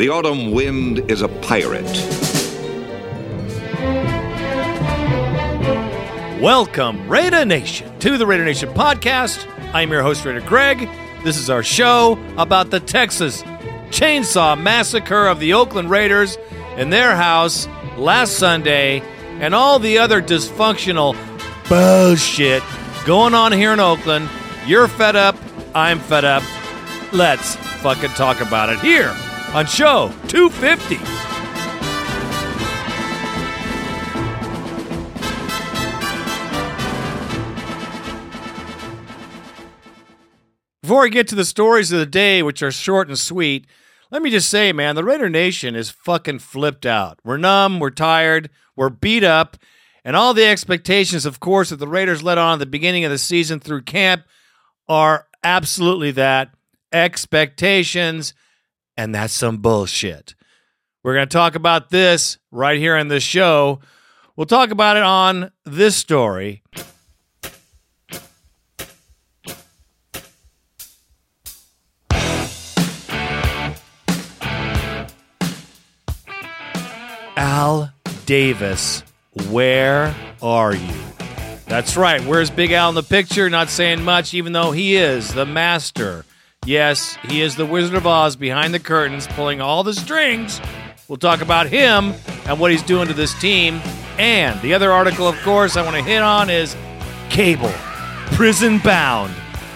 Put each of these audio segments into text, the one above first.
The autumn wind is a pirate. Welcome, Raider Nation, to the Raider Nation podcast. I'm your host, Raider Greg. This is our show about the Texas Chainsaw Massacre of the Oakland Raiders in their house last Sunday and all the other dysfunctional bullshit going on here in Oakland. You're fed up. I'm fed up. Let's fucking talk about it here on show 250. Before I get to the stories of the day, which are short and sweet, let me just say, man, the Raider Nation is fucking flipped out. We're numb, we're tired, we're beat up, and all the expectations, of course, that the Raiders let on at the beginning of the season through camp are absolutely that expectations, and that's some bullshit. We're going to talk about this right here in this show. We'll talk about it on this story. Al Davis, where are you? That's right. Where's Big Al in the picture? Not saying much, even though he is the master. Yes, he is the Wizard of Oz behind the curtains, pulling all the strings. We'll talk about him and what he's doing to this team. And the other article, of course, I want to hit on is Cable, prison bound.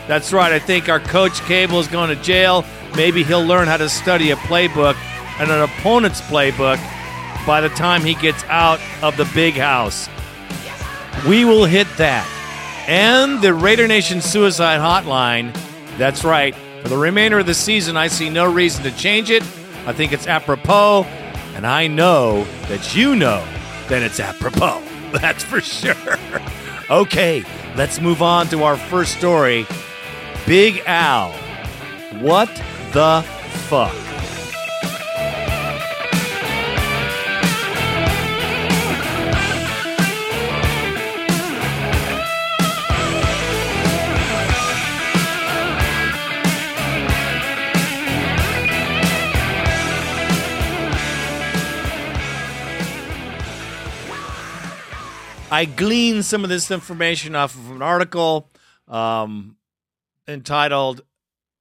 That's right. I think our coach Cable is going to jail. Maybe he'll learn how to study a playbook and an opponent's playbook by the time he gets out of the big house. We will hit that. And the Raider Nation suicide hotline. That's right. For the remainder of the season, I see no reason to change it. I think it's apropos, and I know that you know that it's apropos. That's for sure. Okay, let's move on to our first story. Big Al. What the fuck? I gleaned some of this information off of an article um, entitled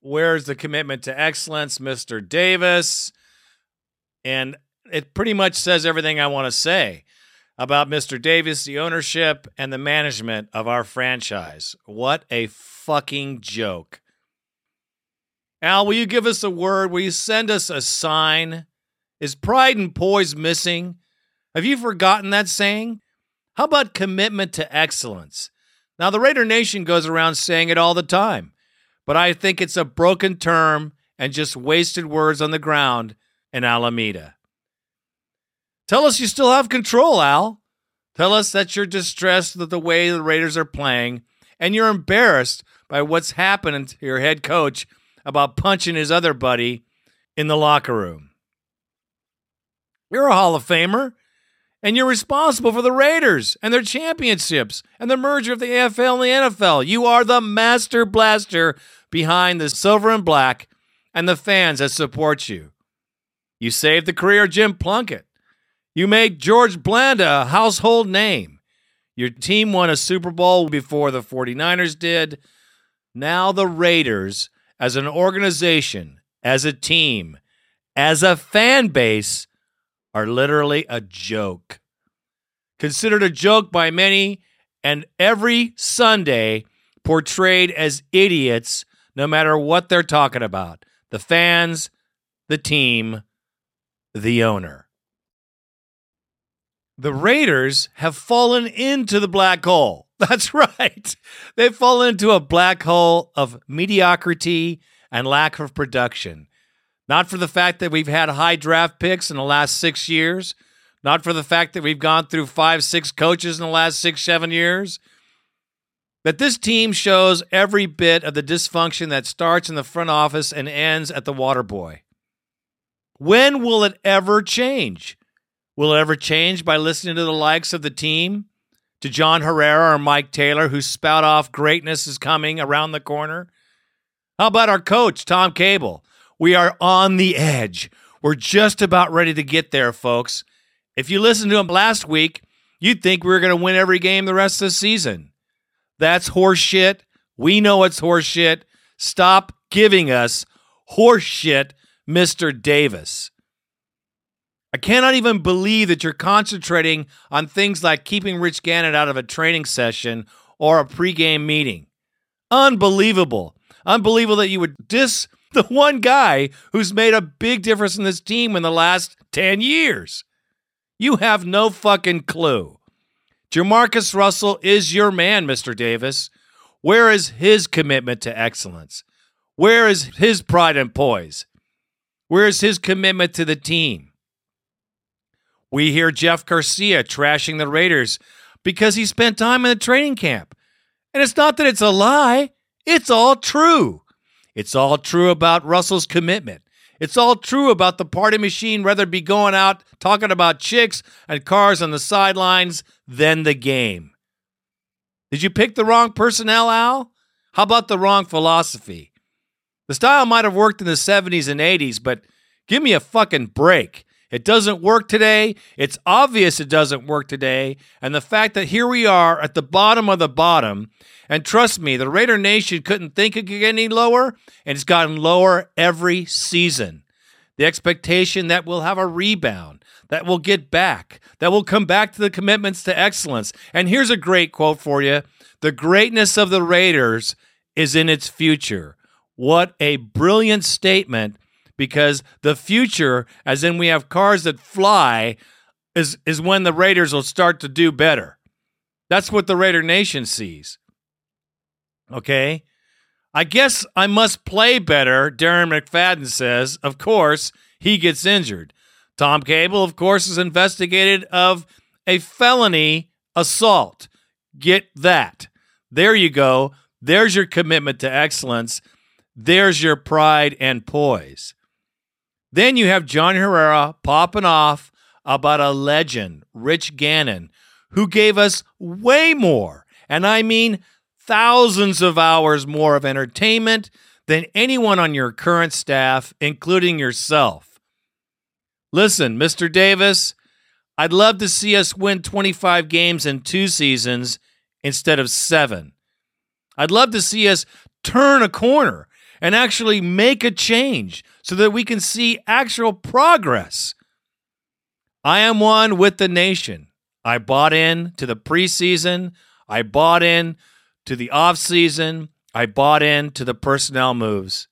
Where's the Commitment to Excellence, Mr. Davis? And it pretty much says everything I want to say about Mr. Davis, the ownership, and the management of our franchise. What a fucking joke. Al, will you give us a word? Will you send us a sign? Is pride and poise missing? Have you forgotten that saying? How about commitment to excellence? Now, the Raider Nation goes around saying it all the time, but I think it's a broken term and just wasted words on the ground in Alameda. Tell us you still have control, Al. Tell us that you're distressed with the way the Raiders are playing and you're embarrassed by what's happening to your head coach about punching his other buddy in the locker room. You're a Hall of Famer and you're responsible for the Raiders and their championships and the merger of the AFL and the NFL. You are the master blaster behind the silver and black and the fans that support you. You saved the career of Jim Plunkett. You made George Blanda a household name. Your team won a Super Bowl before the 49ers did. Now the Raiders, as an organization, as a team, as a fan base, are literally a joke. Considered a joke by many, and every Sunday portrayed as idiots no matter what they're talking about the fans, the team, the owner. The Raiders have fallen into the black hole. That's right. They've fallen into a black hole of mediocrity and lack of production. Not for the fact that we've had high draft picks in the last six years, not for the fact that we've gone through five, six coaches in the last six, seven years. That this team shows every bit of the dysfunction that starts in the front office and ends at the water boy. When will it ever change? Will it ever change by listening to the likes of the team, to John Herrera or Mike Taylor, who spout off greatness is coming around the corner? How about our coach, Tom Cable? We are on the edge. We're just about ready to get there, folks. If you listened to him last week, you'd think we were going to win every game the rest of the season. That's horseshit. We know it's horseshit. Stop giving us horseshit, Mr. Davis. I cannot even believe that you're concentrating on things like keeping Rich Gannon out of a training session or a pregame meeting. Unbelievable. Unbelievable that you would diss the one guy who's made a big difference in this team in the last 10 years. You have no fucking clue. Jamarcus Russell is your man, Mr. Davis. Where is his commitment to excellence? Where is his pride and poise? Where is his commitment to the team? We hear Jeff Garcia trashing the Raiders because he spent time in the training camp. And it's not that it's a lie, it's all true. It's all true about Russell's commitment. It's all true about the party machine rather be going out talking about chicks and cars on the sidelines than the game. Did you pick the wrong personnel, Al? How about the wrong philosophy? The style might have worked in the 70s and 80s, but give me a fucking break. It doesn't work today. It's obvious it doesn't work today. And the fact that here we are at the bottom of the bottom, and trust me, the Raider Nation couldn't think it could get any lower, and it's gotten lower every season. The expectation that we'll have a rebound, that we'll get back, that we'll come back to the commitments to excellence. And here's a great quote for you The greatness of the Raiders is in its future. What a brilliant statement because the future, as in we have cars that fly, is, is when the Raiders will start to do better. That's what the Raider Nation sees. Okay? I guess I must play better, Darren McFadden says. Of course, he gets injured. Tom Cable, of course, is investigated of a felony assault. Get that. There you go. There's your commitment to excellence. There's your pride and poise. Then you have John Herrera popping off about a legend, Rich Gannon, who gave us way more, and I mean thousands of hours more of entertainment than anyone on your current staff, including yourself. Listen, Mr. Davis, I'd love to see us win 25 games in two seasons instead of seven. I'd love to see us turn a corner and actually make a change so that we can see actual progress. I am one with the nation. I bought in to the preseason. I bought in to the offseason. I bought in to the personnel moves.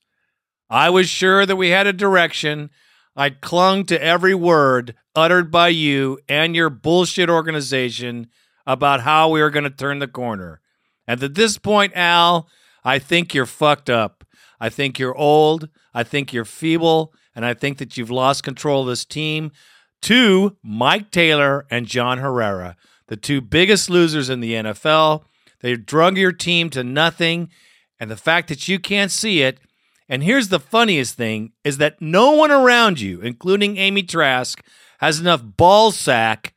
I was sure that we had a direction. I clung to every word uttered by you and your bullshit organization about how we were going to turn the corner. And at this point, Al, I think you're fucked up. I think you're old. I think you're feeble. And I think that you've lost control of this team to Mike Taylor and John Herrera, the two biggest losers in the NFL. They drug your team to nothing. And the fact that you can't see it. And here's the funniest thing is that no one around you, including Amy Trask, has enough ball sack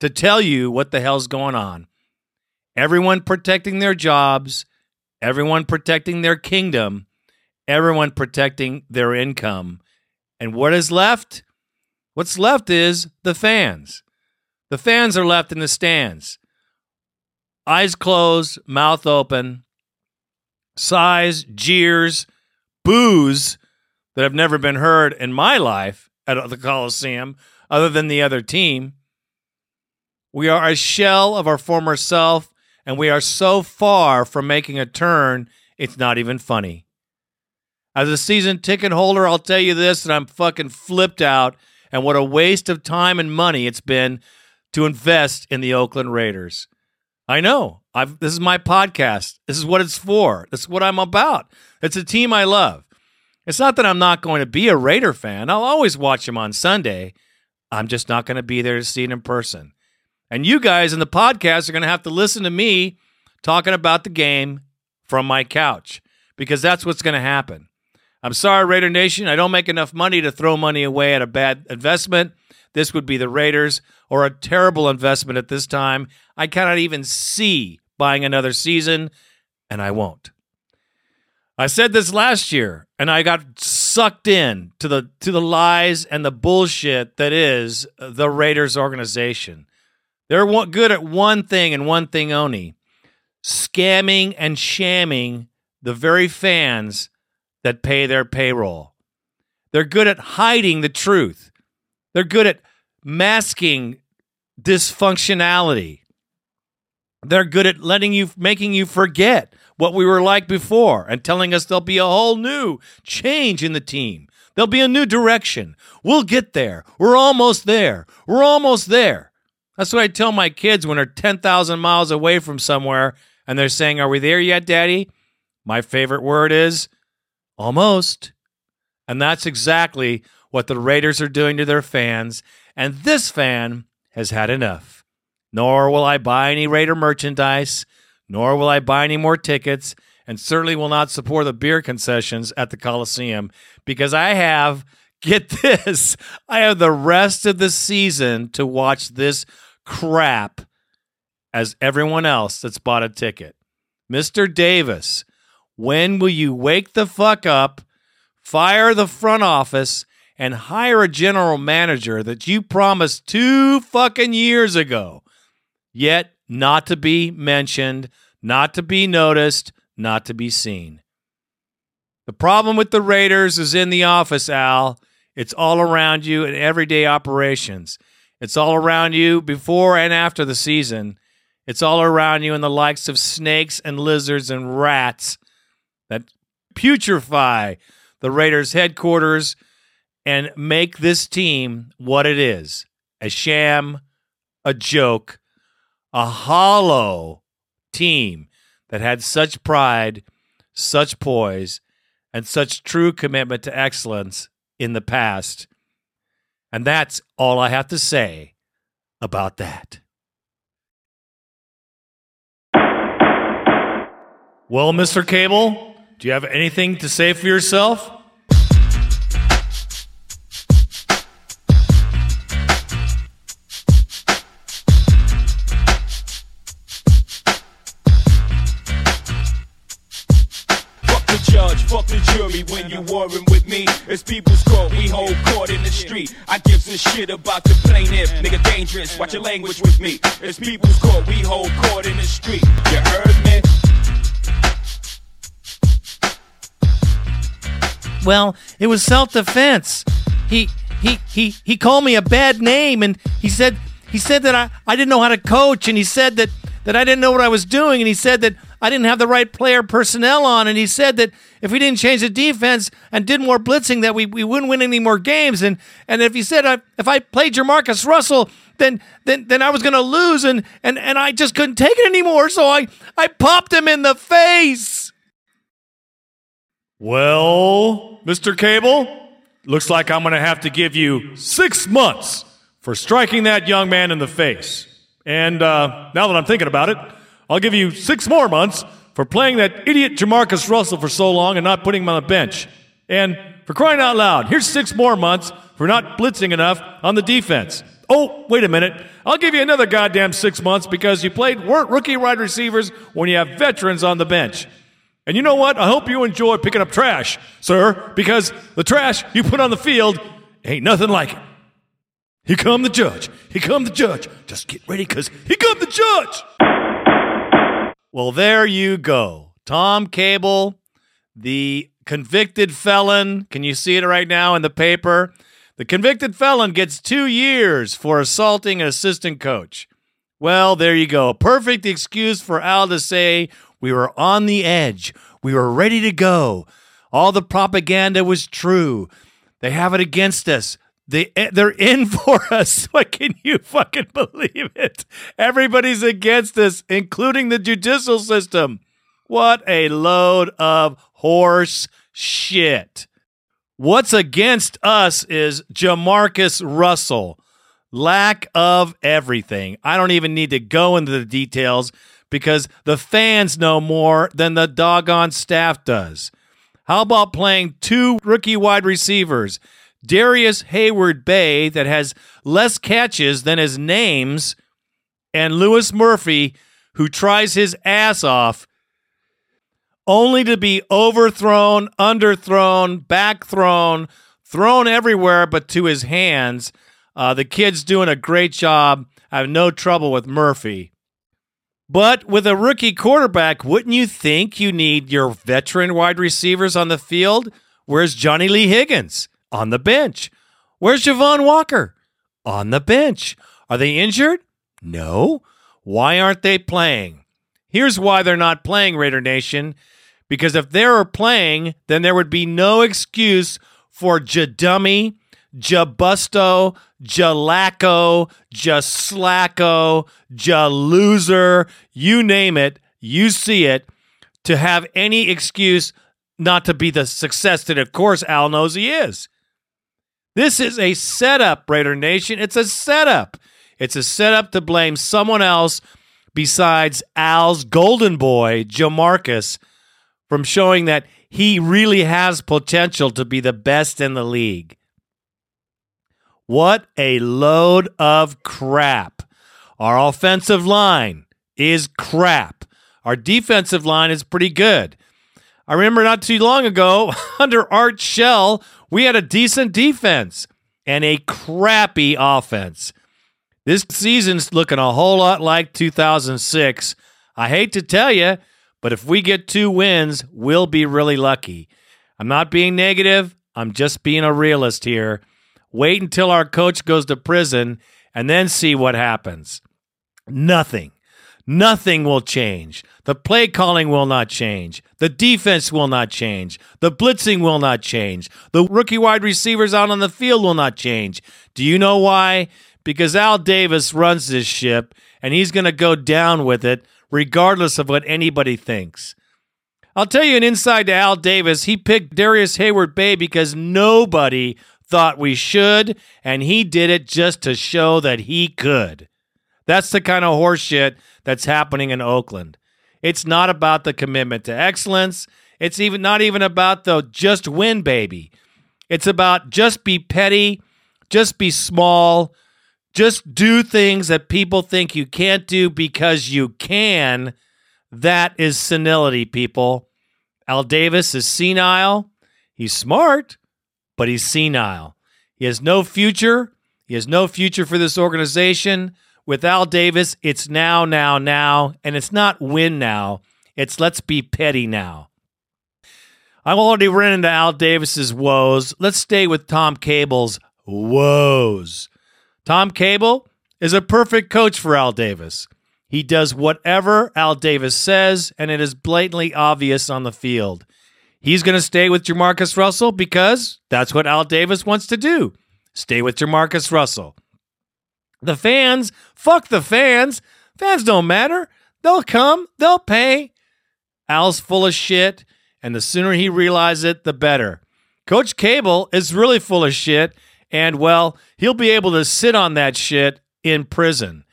to tell you what the hell's going on. Everyone protecting their jobs, everyone protecting their kingdom, everyone protecting their income. And what is left? What's left is the fans. The fans are left in the stands. Eyes closed, mouth open, sighs, jeers, boos that have never been heard in my life at the Coliseum, other than the other team. We are a shell of our former self, and we are so far from making a turn, it's not even funny. As a season ticket holder, I'll tell you this, and I'm fucking flipped out, and what a waste of time and money it's been to invest in the Oakland Raiders. I know. I've, this is my podcast. This is what it's for. This is what I'm about. It's a team I love. It's not that I'm not going to be a Raider fan. I'll always watch them on Sunday. I'm just not going to be there to see it in person. And you guys in the podcast are going to have to listen to me talking about the game from my couch because that's what's going to happen. I'm sorry, Raider Nation. I don't make enough money to throw money away at a bad investment. This would be the Raiders or a terrible investment at this time. I cannot even see buying another season, and I won't. I said this last year, and I got sucked in to the to the lies and the bullshit that is the Raiders organization. They're good at one thing and one thing only: scamming and shamming the very fans that pay their payroll. They're good at hiding the truth. They're good at masking dysfunctionality. They're good at letting you making you forget what we were like before and telling us there'll be a whole new change in the team. There'll be a new direction. We'll get there. We're almost there. We're almost there. That's what I tell my kids when they're 10,000 miles away from somewhere and they're saying, Are we there yet, Daddy? My favorite word is almost. And that's exactly what the Raiders are doing to their fans. And this fan has had enough. Nor will I buy any Raider merchandise, nor will I buy any more tickets, and certainly will not support the beer concessions at the Coliseum because I have, get this, I have the rest of the season to watch this crap as everyone else that's bought a ticket. Mr. Davis, when will you wake the fuck up, fire the front office, and hire a general manager that you promised two fucking years ago, yet not to be mentioned, not to be noticed, not to be seen. The problem with the Raiders is in the office, Al. It's all around you in everyday operations. It's all around you before and after the season. It's all around you in the likes of snakes and lizards and rats that putrefy the Raiders' headquarters and make this team what it is a sham, a joke, a hollow team that had such pride, such poise, and such true commitment to excellence in the past. And that's all I have to say about that. Well, Mr. Cable, do you have anything to say for yourself? Fuck the judge, fuck the jury when you warring with me. It's people's court, we hold court in the street. I gives a shit about the plaintiff. Nigga dangerous, watch your language with me. It's people's court, we hold court in the street. You heard me? Well, it was self-defense. He he he he called me a bad name and he said he said that I, I didn't know how to coach and he said that that I didn't know what I was doing and he said that I didn't have the right player personnel on. And he said that if we didn't change the defense and did more blitzing, that we, we wouldn't win any more games. And and if he said uh, if I played Jamarcus Russell, then then then I was going to lose. And and and I just couldn't take it anymore. So I I popped him in the face. Well, Mr. Cable, looks like I'm going to have to give you six months for striking that young man in the face. And uh, now that I'm thinking about it, I'll give you six more months for playing that idiot Jamarcus Russell for so long and not putting him on the bench. And for crying out loud, here's six more months for not blitzing enough on the defense. Oh, wait a minute. I'll give you another goddamn six months because you played weren't rookie wide receivers when you have veterans on the bench. And you know what? I hope you enjoy picking up trash, sir, because the trash you put on the field ain't nothing like it. Here come the judge. Here come the judge. Just get ready because here come the judge. Well, there you go. Tom Cable, the convicted felon. Can you see it right now in the paper? The convicted felon gets two years for assaulting an assistant coach. Well, there you go. Perfect excuse for Al to say we were on the edge. We were ready to go. All the propaganda was true. They have it against us. They eh, they're in for us. What can you fucking believe it? Everybody's against us, including the judicial system. What a load of horse shit. What's against us is Jamarcus Russell. Lack of everything. I don't even need to go into the details because the fans know more than the doggone staff does. How about playing two rookie wide receivers? Darrius Heyward-Bey, that has less catches than his names, and Louis Murphy, who tries his ass off. only to be overthrown, underthrown, backthrown, thrown everywhere but to his hands. Uh, the kid's doing a great job. I have no trouble with Murphy. But with a rookie quarterback, wouldn't you think you need your veteran wide receivers on the field? Where's Johnny Lee Higgins? On the bench. Where's Javon Walker? On the bench. Are they injured? No. Why aren't they playing? Here's why they're not playing, Raider Nation. Because if they were playing, then there would be no excuse for Jadummy, Jabusto, Jalacko, Jaslacko, Jaloser, you name it, you see it, to have any excuse not to be the success that, of course, Al knows he is. This is a setup, Raider Nation. It's a setup. It's a setup to blame someone else besides Al's golden boy, Jamarcus, from showing that he really has potential to be the best in the league. What a load of crap. Our offensive line is crap. Our defensive line is pretty good. I remember not too long ago, under Art Shell, we had a decent defense and a crappy offense. This season's looking a whole lot like 2006. I hate to tell you, but if we get two wins, we'll be really lucky. I'm not being negative, I'm just being a realist here. Wait until our coach goes to prison and then see what happens. Nothing. Nothing will change. The play calling will not change. The defense will not change. The blitzing will not change. The rookie wide receivers out on the field will not change. Do you know why? Because Al Davis runs this ship and he's going to go down with it regardless of what anybody thinks. I'll tell you an inside to Al Davis. He picked Darrius Heyward-Bey because nobody thought we should, and he did it just to show that he could. That's the kind of horseshit that's happening in Oakland. It's not about the commitment to excellence. It's even not even about the just win, baby. It's about just be petty, just be small, just do things that people think you can't do because you can. That is senility, people. Al Davis is senile. He's smart, but he's senile. He has no future. He has no future for this organization. With Al Davis, it's now, now, now, and it's not win now. It's let's be petty now. I've already run into Al Davis's woes. Let's stay with Tom Cable's woes. Tom Cable is a perfect coach for Al Davis. He does whatever Al Davis says, and it is blatantly obvious on the field. He's going to stay with Jamarcus Russell because that's what Al Davis wants to do. Stay with Jamarcus Russell. The fans, fuck the fans. Fans don't matter. They'll come, they'll pay. Al's full of shit, and the sooner he realizes it, the better. Coach Cable is really full of shit, and well, he'll be able to sit on that shit in prison.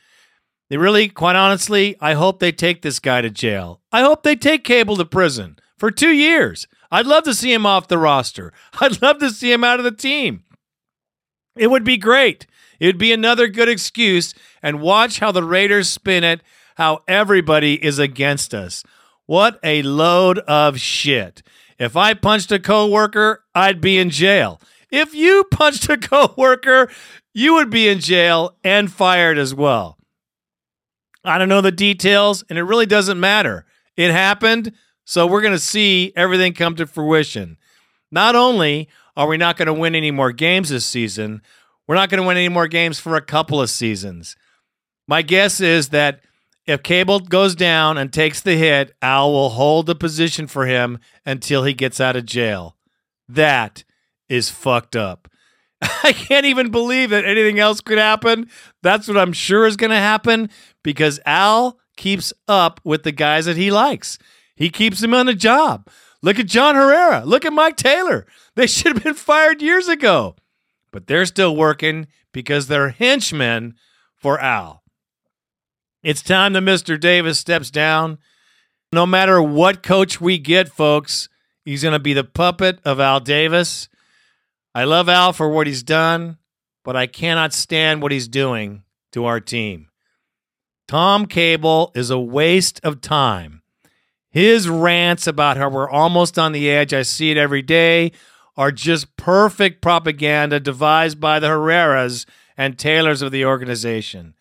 They really, quite honestly, I hope they take this guy to jail. I hope they take Cable to prison for two years. I'd love to see him off the roster. I'd love to see him out of the team. It would be great. It would be another good excuse. And watch how the Raiders spin it, how everybody is against us. What a load of shit. If I punched a coworker, I'd be in jail. If you punched a coworker, you would be in jail and fired as well. I don't know the details, and it really doesn't matter. It happened. So we're going to see everything come to fruition. Not only are we not going to win any more games this season, we're not going to win any more games for a couple of seasons. My guess is that if Cable goes down and takes the hit, Al will hold the position for him until he gets out of jail. That is fucked up. I can't even believe that anything else could happen. That's what I'm sure is going to happen because Al keeps up with the guys that he likes. He keeps him on the job. Look at John Herrera. Look at Mike Taylor. They should have been fired years ago. But they're still working because they're henchmen for Al. It's time that Mr. Davis steps down. No matter what coach we get, folks, he's going to be the puppet of Al Davis. I love Al for what he's done, but I cannot stand what he's doing to our team. Tom Cable is a waste of time. His rants about how we're almost on the edge, I see it every day, are just perfect propaganda devised by the Herreras and Taylors of the organization.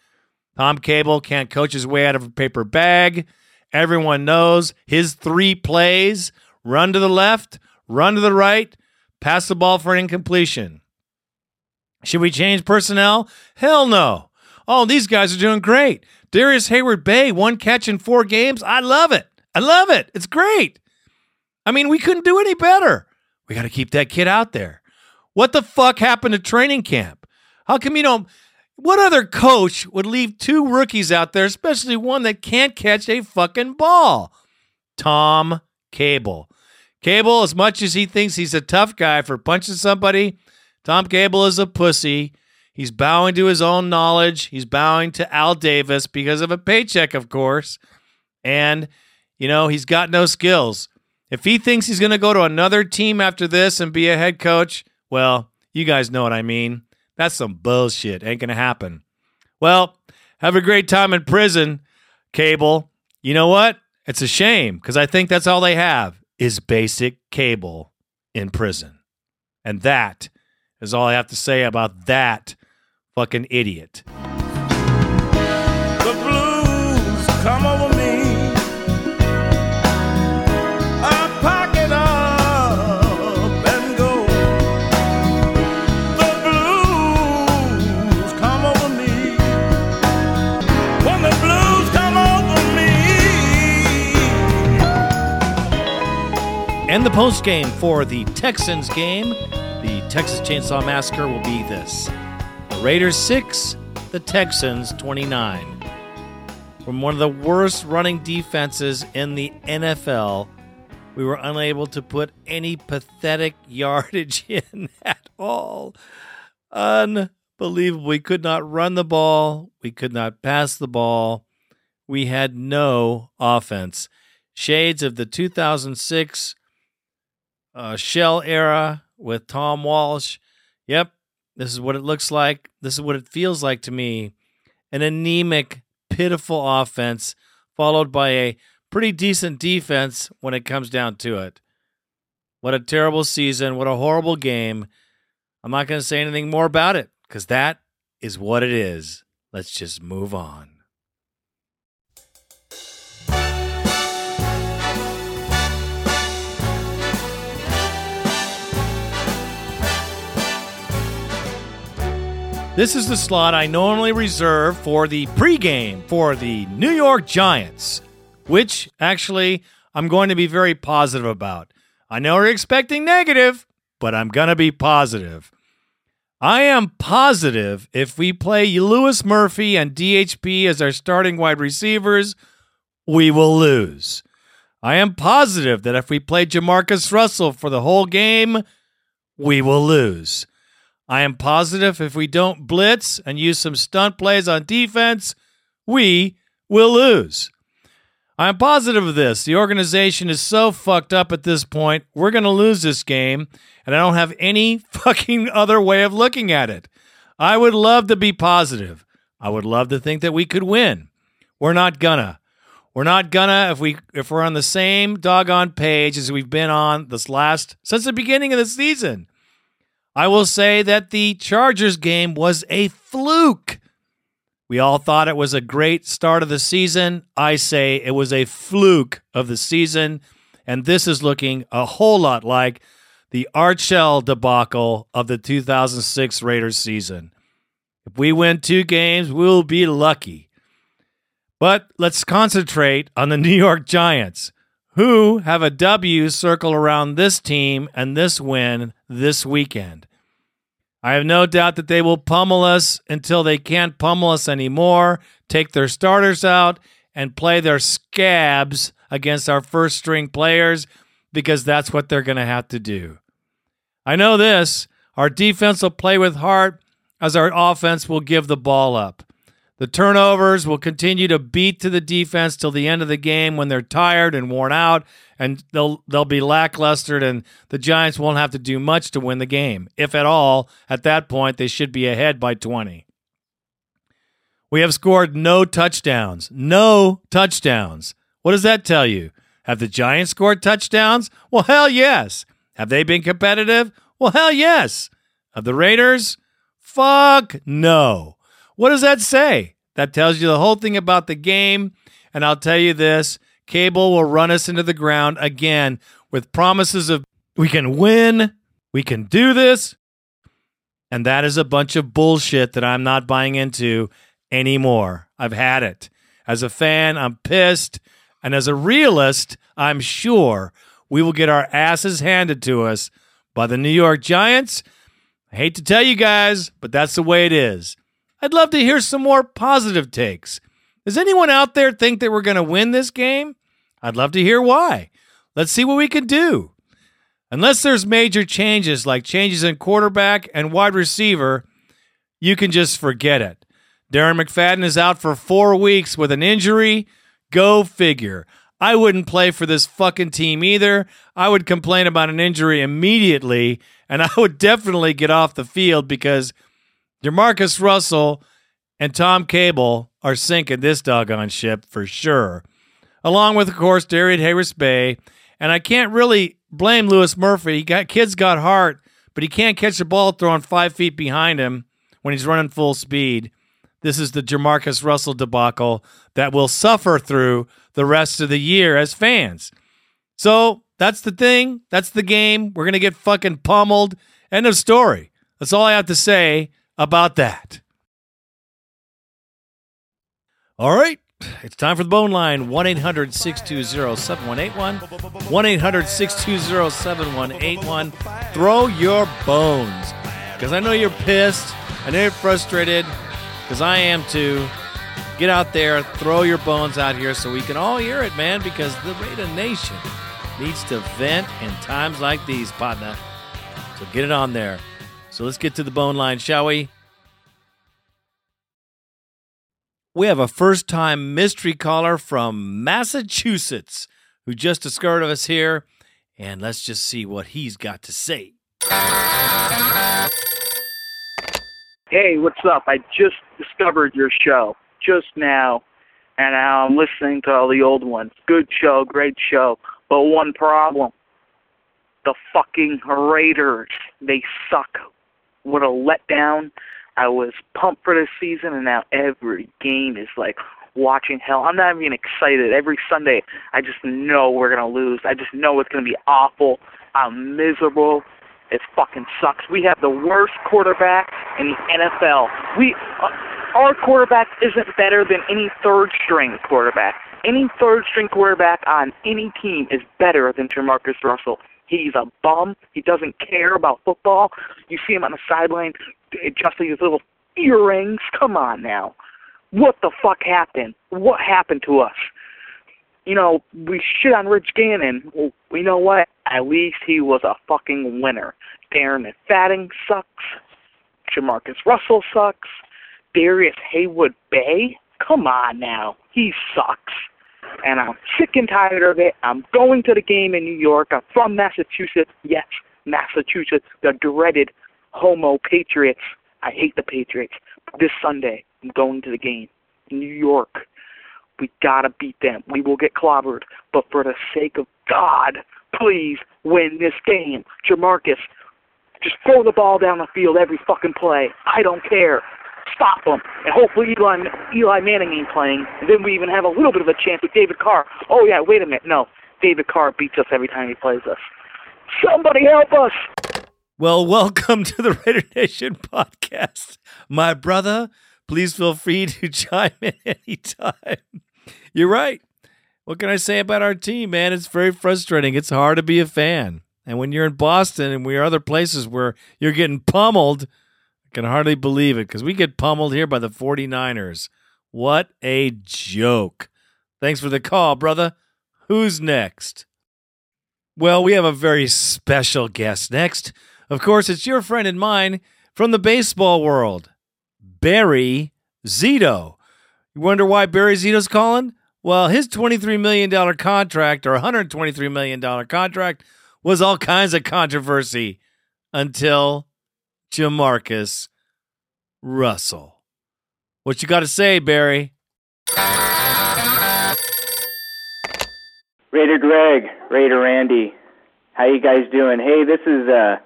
Tom Cable can't coach his way out of a paper bag. Everyone knows his three plays run to the left, run to the right, pass the ball for an incompletion. Should we change personnel? Hell no. Oh, these guys are doing great. Darrius Heyward-Bey, one catch in four games. I love it. I love it. It's great. I mean, we couldn't do any better. We got to keep that kid out there. What the fuck happened to training camp? How come you don't? What other coach would leave two rookies out there, especially one that can't catch a fucking ball? Tom Cable. Cable, as much as he thinks he's a tough guy for punching somebody, Tom Cable is a pussy. He's bowing to his own knowledge. He's bowing to Al Davis because of a paycheck, of course. And, you know, he's got no skills. If he thinks he's going to go to another team after this and be a head coach, well, you guys know what I mean. That's some bullshit. Ain't going to happen. Well, have a great time in prison, Cable. You know what? It's a shame because I think that's all they have is basic cable in prison. And that is all I have to say about that fucking idiot. And the post game for the Texans game, the Texas Chainsaw Massacre will be this the Raiders 6, the Texans 29. From one of the worst running defenses in the NFL, we were unable to put any pathetic yardage in at all. Unbelievable. We could not run the ball, we could not pass the ball. We had no offense. Shades of the 2006 uh, shell era with Tom Walsh. Yep, this is what it looks like. This is what it feels like to me. An anemic, pitiful offense, followed by a pretty decent defense when it comes down to it. What a terrible season. What a horrible game. I'm not going to say anything more about it because that is what it is. Let's just move on. This is the slot I normally reserve for the pregame for the New York Giants, which actually I'm going to be very positive about. I know we're expecting negative, but I'm going to be positive. I am positive if we play Louis Murphy and DHB as our starting wide receivers, we will lose. I am positive that if we play Jamarcus Russell for the whole game, we will lose. I am positive if we don't blitz and use some stunt plays on defense, we will lose. I'm positive of this. The organization is so fucked up at this point. We're going to lose this game, and I don't have any fucking other way of looking at it. I would love to be positive. I would love to think that we could win. We're not gonna. We're not gonna if we if we're on the same doggone page as we've been on this last since the beginning of the season. I will say that the Chargers game was a fluke. We all thought it was a great start of the season. I say it was a fluke of the season. And this is looking a whole lot like the Art Shell debacle of the 2006 Raiders season. If we win two games, we'll be lucky. But let's concentrate on the New York Giants, who have a W circle around this team and this win this weekend. I have no doubt that they will pummel us until they can't pummel us anymore, take their starters out, and play their scabs against our first string players because that's what they're going to have to do. I know this our defense will play with heart as our offense will give the ball up. The turnovers will continue to beat to the defense till the end of the game when they're tired and worn out and they'll they'll be lackluster and the Giants won't have to do much to win the game. If at all, at that point they should be ahead by 20. We have scored no touchdowns. No touchdowns. What does that tell you? Have the Giants scored touchdowns? Well, hell yes. Have they been competitive? Well, hell yes. Have the Raiders? Fuck no. What does that say? That tells you the whole thing about the game. And I'll tell you this Cable will run us into the ground again with promises of we can win, we can do this. And that is a bunch of bullshit that I'm not buying into anymore. I've had it. As a fan, I'm pissed. And as a realist, I'm sure we will get our asses handed to us by the New York Giants. I hate to tell you guys, but that's the way it is. I'd love to hear some more positive takes. Does anyone out there think that we're going to win this game? I'd love to hear why. Let's see what we can do. Unless there's major changes like changes in quarterback and wide receiver, you can just forget it. Darren McFadden is out for four weeks with an injury. Go figure. I wouldn't play for this fucking team either. I would complain about an injury immediately, and I would definitely get off the field because Jamarcus Russell and Tom Cable are sinking this doggone ship for sure. Along with, of course, Darrius Harris Bay. And I can't really blame Louis Murphy. He got kids got heart, but he can't catch the ball thrown five feet behind him when he's running full speed. This is the Jamarcus Russell debacle that we'll suffer through the rest of the year as fans. So that's the thing. That's the game. We're going to get fucking pummeled. End of story. That's all I have to say about that. All right. It's time for the bone line 1 800 620 7181. 1 800 620 7181. Throw your bones. Because I know you're pissed. I know you're frustrated. Because I am too. Get out there, throw your bones out here so we can all hear it, man. Because the Raider Nation needs to vent in times like these, partner. So get it on there. So let's get to the bone line, shall we? We have a first time mystery caller from Massachusetts who just discovered us here. And let's just see what he's got to say. Hey, what's up? I just discovered your show just now, and I'm listening to all the old ones. Good show, great show, but one problem. The fucking Raiders. They suck. What a letdown. I was pumped for this season, and now every game is like watching hell. I'm not even excited. Every Sunday, I just know we're gonna lose. I just know it's gonna be awful. I'm miserable. It fucking sucks. We have the worst quarterback in the NFL. We, uh, our quarterback isn't better than any third string quarterback. Any third string quarterback on any team is better than Jamarcus Russell. He's a bum. He doesn't care about football. You see him on the sideline adjusting his little earrings. Come on now. What the fuck happened? What happened to us? You know, we shit on Rich Gannon. Well, you know what? At least he was a fucking winner. Darren McFadden sucks. Jamarcus Russell sucks. Darrius Haywood Bay? Come on now. He sucks. And I'm sick and tired of it. I'm going to the game in New York. I'm from Massachusetts. Yes, Massachusetts, the dreaded homo Patriots. I hate the Patriots. This Sunday, I'm going to the game. New York. We gotta beat them. We will get clobbered. But for the sake of God, please win this game. Jamarcus, just throw the ball down the field every fucking play. I don't care. Stop them. And hopefully Eli, Eli Manning ain't playing. And then we even have a little bit of a chance with David Carr. Oh, yeah, wait a minute. No, David Carr beats us every time he plays us. Somebody help us. Well, welcome to the Raider Nation podcast. My brother, please feel free to chime in anytime. You're right. What can I say about our team, man? It's very frustrating. It's hard to be a fan. And when you're in Boston and we're other places where you're getting pummeled, can hardly believe it because we get pummeled here by the 49ers. What a joke. Thanks for the call, brother. Who's next? Well, we have a very special guest next. Of course, it's your friend and mine from the baseball world, Barry Zito. You wonder why Barry Zito's calling? Well, his $23 million contract or $123 million contract was all kinds of controversy until Jamarcus Russell. What you got to say, Barry? Raider Greg, Raider Randy, how you guys doing? Hey, this is uh,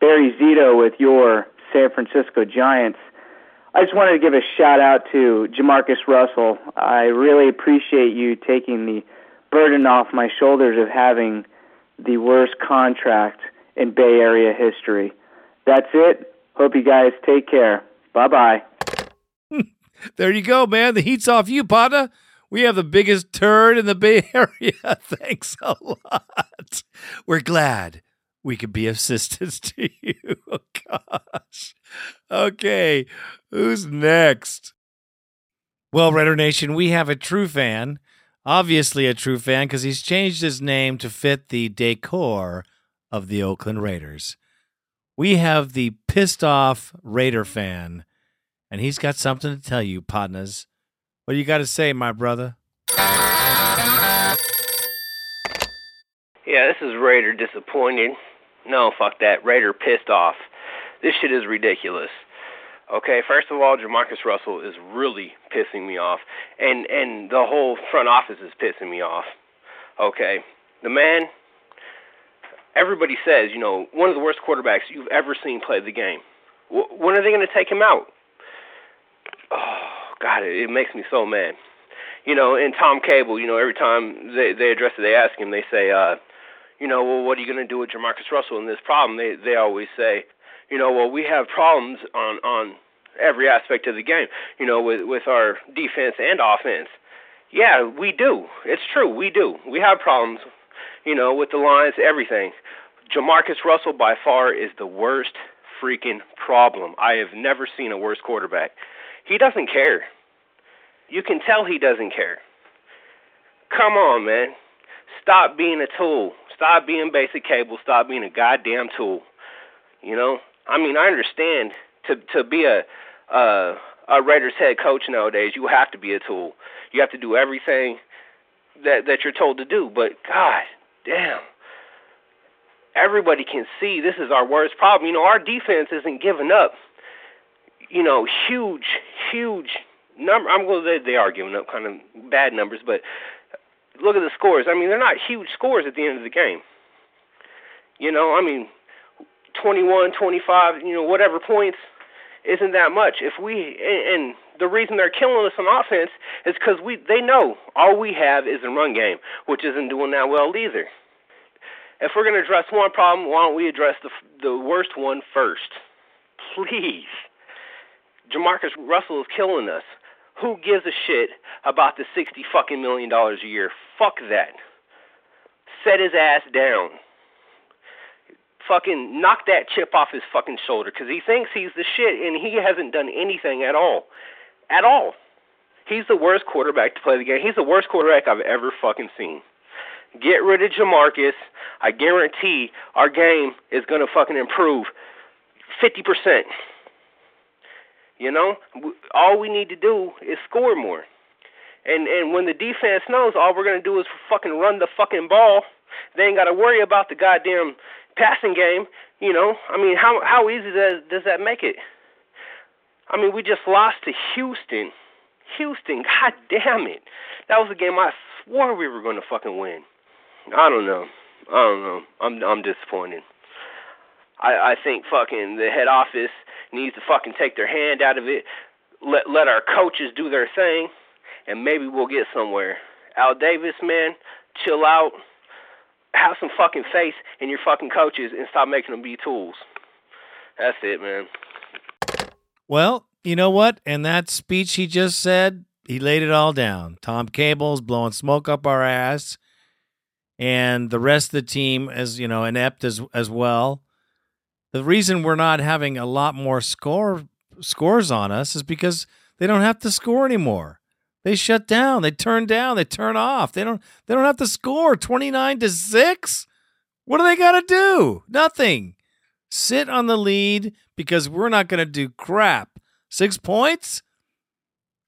Barry Zito with your San Francisco Giants. I just wanted to give a shout out to Jamarcus Russell. I really appreciate you taking the burden off my shoulders of having the worst contract in Bay Area history. That's it. Hope you guys take care. Bye bye. There you go, man. The heat's off you, partner. We have the biggest turd in the Bay Area. Thanks a lot. We're glad we could be of assistance to you. Oh, gosh. Okay, who's next? Well, Raider Nation, we have a true fan. Obviously, a true fan because he's changed his name to fit the decor of the Oakland Raiders. We have the pissed off Raider fan, and he's got something to tell you, partners. What do you got to say, my brother? Yeah, this is Raider disappointed. No, fuck that. Raider pissed off. This shit is ridiculous. Okay, first of all, Jamarcus Russell is really pissing me off, and and the whole front office is pissing me off. Okay, the man. Everybody says, you know, one of the worst quarterbacks you've ever seen play the game. W- when are they going to take him out? Oh God, it, it makes me so mad. You know, and Tom Cable, you know, every time they they address it, they ask him, they say, uh, you know, well, what are you going to do with Jamarcus Russell in this problem? They they always say, you know, well, we have problems on on every aspect of the game. You know, with with our defense and offense. Yeah, we do. It's true, we do. We have problems. You know, with the lines, everything. Jamarcus Russell by far is the worst freaking problem. I have never seen a worse quarterback. He doesn't care. You can tell he doesn't care. Come on, man. Stop being a tool. Stop being basic cable. Stop being a goddamn tool. You know, I mean, I understand to to be a uh, a Raiders head coach nowadays, you have to be a tool. You have to do everything that that you're told to do. But God damn, everybody can see this is our worst problem. You know, our defense isn't giving up. You know, huge, huge number. I'm going to say they are giving up kind of bad numbers, but look at the scores. I mean, they're not huge scores at the end of the game. You know, I mean, 21, 25, you know, whatever points isn't that much. If we and, and the reason they're killing us on offense is because we they know all we have is a run game, which isn't doing that well either. If we're going to address one problem, why don't we address the the worst one first, please? Jamarcus Russell is killing us. Who gives a shit about the sixty fucking million dollars a year? Fuck that. Set his ass down fucking knock that chip off his fucking shoulder because he thinks he's the shit and he hasn't done anything at all. At all. He's the worst quarterback to play the game. He's the worst quarterback I've ever fucking seen. Get rid of Jamarcus. I guarantee our game is going to fucking improve 50%. You know, all we need to do is score more. And and when the defense knows all we're going to do is fucking run the fucking ball, they ain't got to worry about the goddamn passing game, you know, I mean, how how easy does does that make it? I mean, we just lost to Houston. Houston, god damn it. That was a game I swore we were going to fucking win. I don't know. I don't know. I'm I'm disappointed. I I think fucking the head office needs to fucking take their hand out of it. Let let our coaches do their thing, and maybe we'll get somewhere. Al Davis, man, chill out have some fucking faith in your fucking coaches and stop making them be tools. That's it, man. Well, you know what? In that speech he just said, he laid it all down. Tom Cable's blowing smoke up our ass, and the rest of the team is, you know, inept as as well. The reason we're not having a lot more score scores on us is because they don't have to score anymore. They shut down. They turn down. They turn off. They don't. They don't have to score twenty nine to six. What do they got to do? Nothing. Sit on the lead because we're not going to do crap. Six points.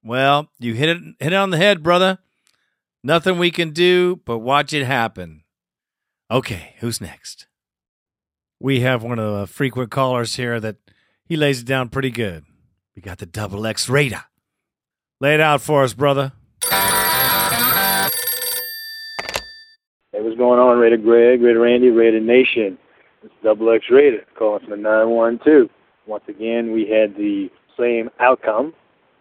Well, you hit it hit it on the head, brother. Nothing we can do but watch it happen. Okay, who's next? We have one of the frequent callers here that he lays it down pretty good. We got the double X Raider. Lay it out for us, brother. Hey, what's going on, Raider Greg, Raider Randy, Raider Nation? It's Double X Raider calling from the 912. Once again, we had the same outcome.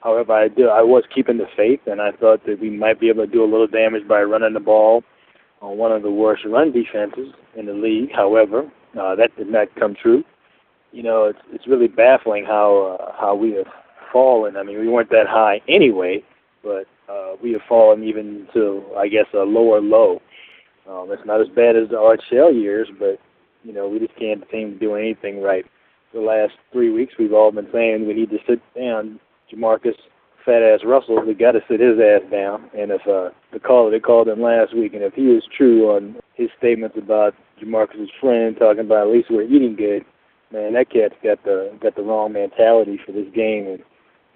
However, I did, I was keeping the faith, and I thought that we might be able to do a little damage by running the ball on one of the worst run defenses in the league. However, uh, that did not come true. You know, it's it's really baffling how uh, how we have fallen. I mean, we weren't that high anyway, but uh, we have fallen even to I guess a lower low. Um, it's not as bad as the Art Shell years, but you know we just can't seem to do anything right. The last three weeks we've all been saying we need to sit down. Jamarcus fat ass Russell, we got to sit his ass down. And if uh, the caller they called him last week, and if he was true on his statements about Jamarcus's friend talking about at least we're eating good, man, that cat's got the got the wrong mentality for this game, and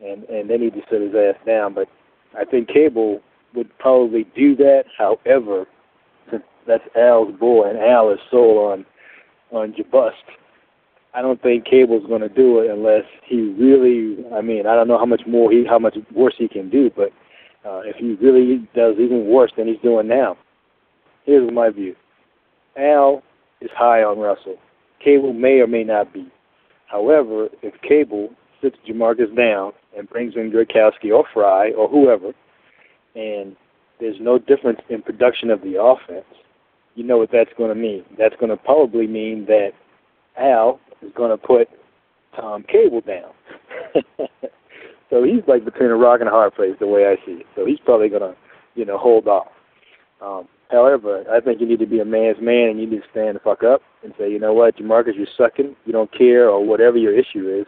and and they need to sit his ass down. But I think Cable would probably do that. However, since that's Al's boy, and Al is sold on on Jabust I don't think Cable's going to do it unless he really. I mean, I don't know how much more he, how much worse he can do, but uh, if he really does even worse than he's doing now, here's my view: Al is high on Russell. Cable may or may not be. However, if Cable sits Jamarcus down and brings in Gradkowski or Frye or whoever, and there's no difference in production of the offense, you know what that's going to mean. That's going to probably mean that Al is going to put Tom Cable down. so he's like between a rock and a hard place, the way I see it. So he's probably going to, you know, hold off. Um, however, I think you need to be a man's man and you need to stand the fuck up and say, you know what, Jamarcus, you're sucking. You don't care or whatever your issue is.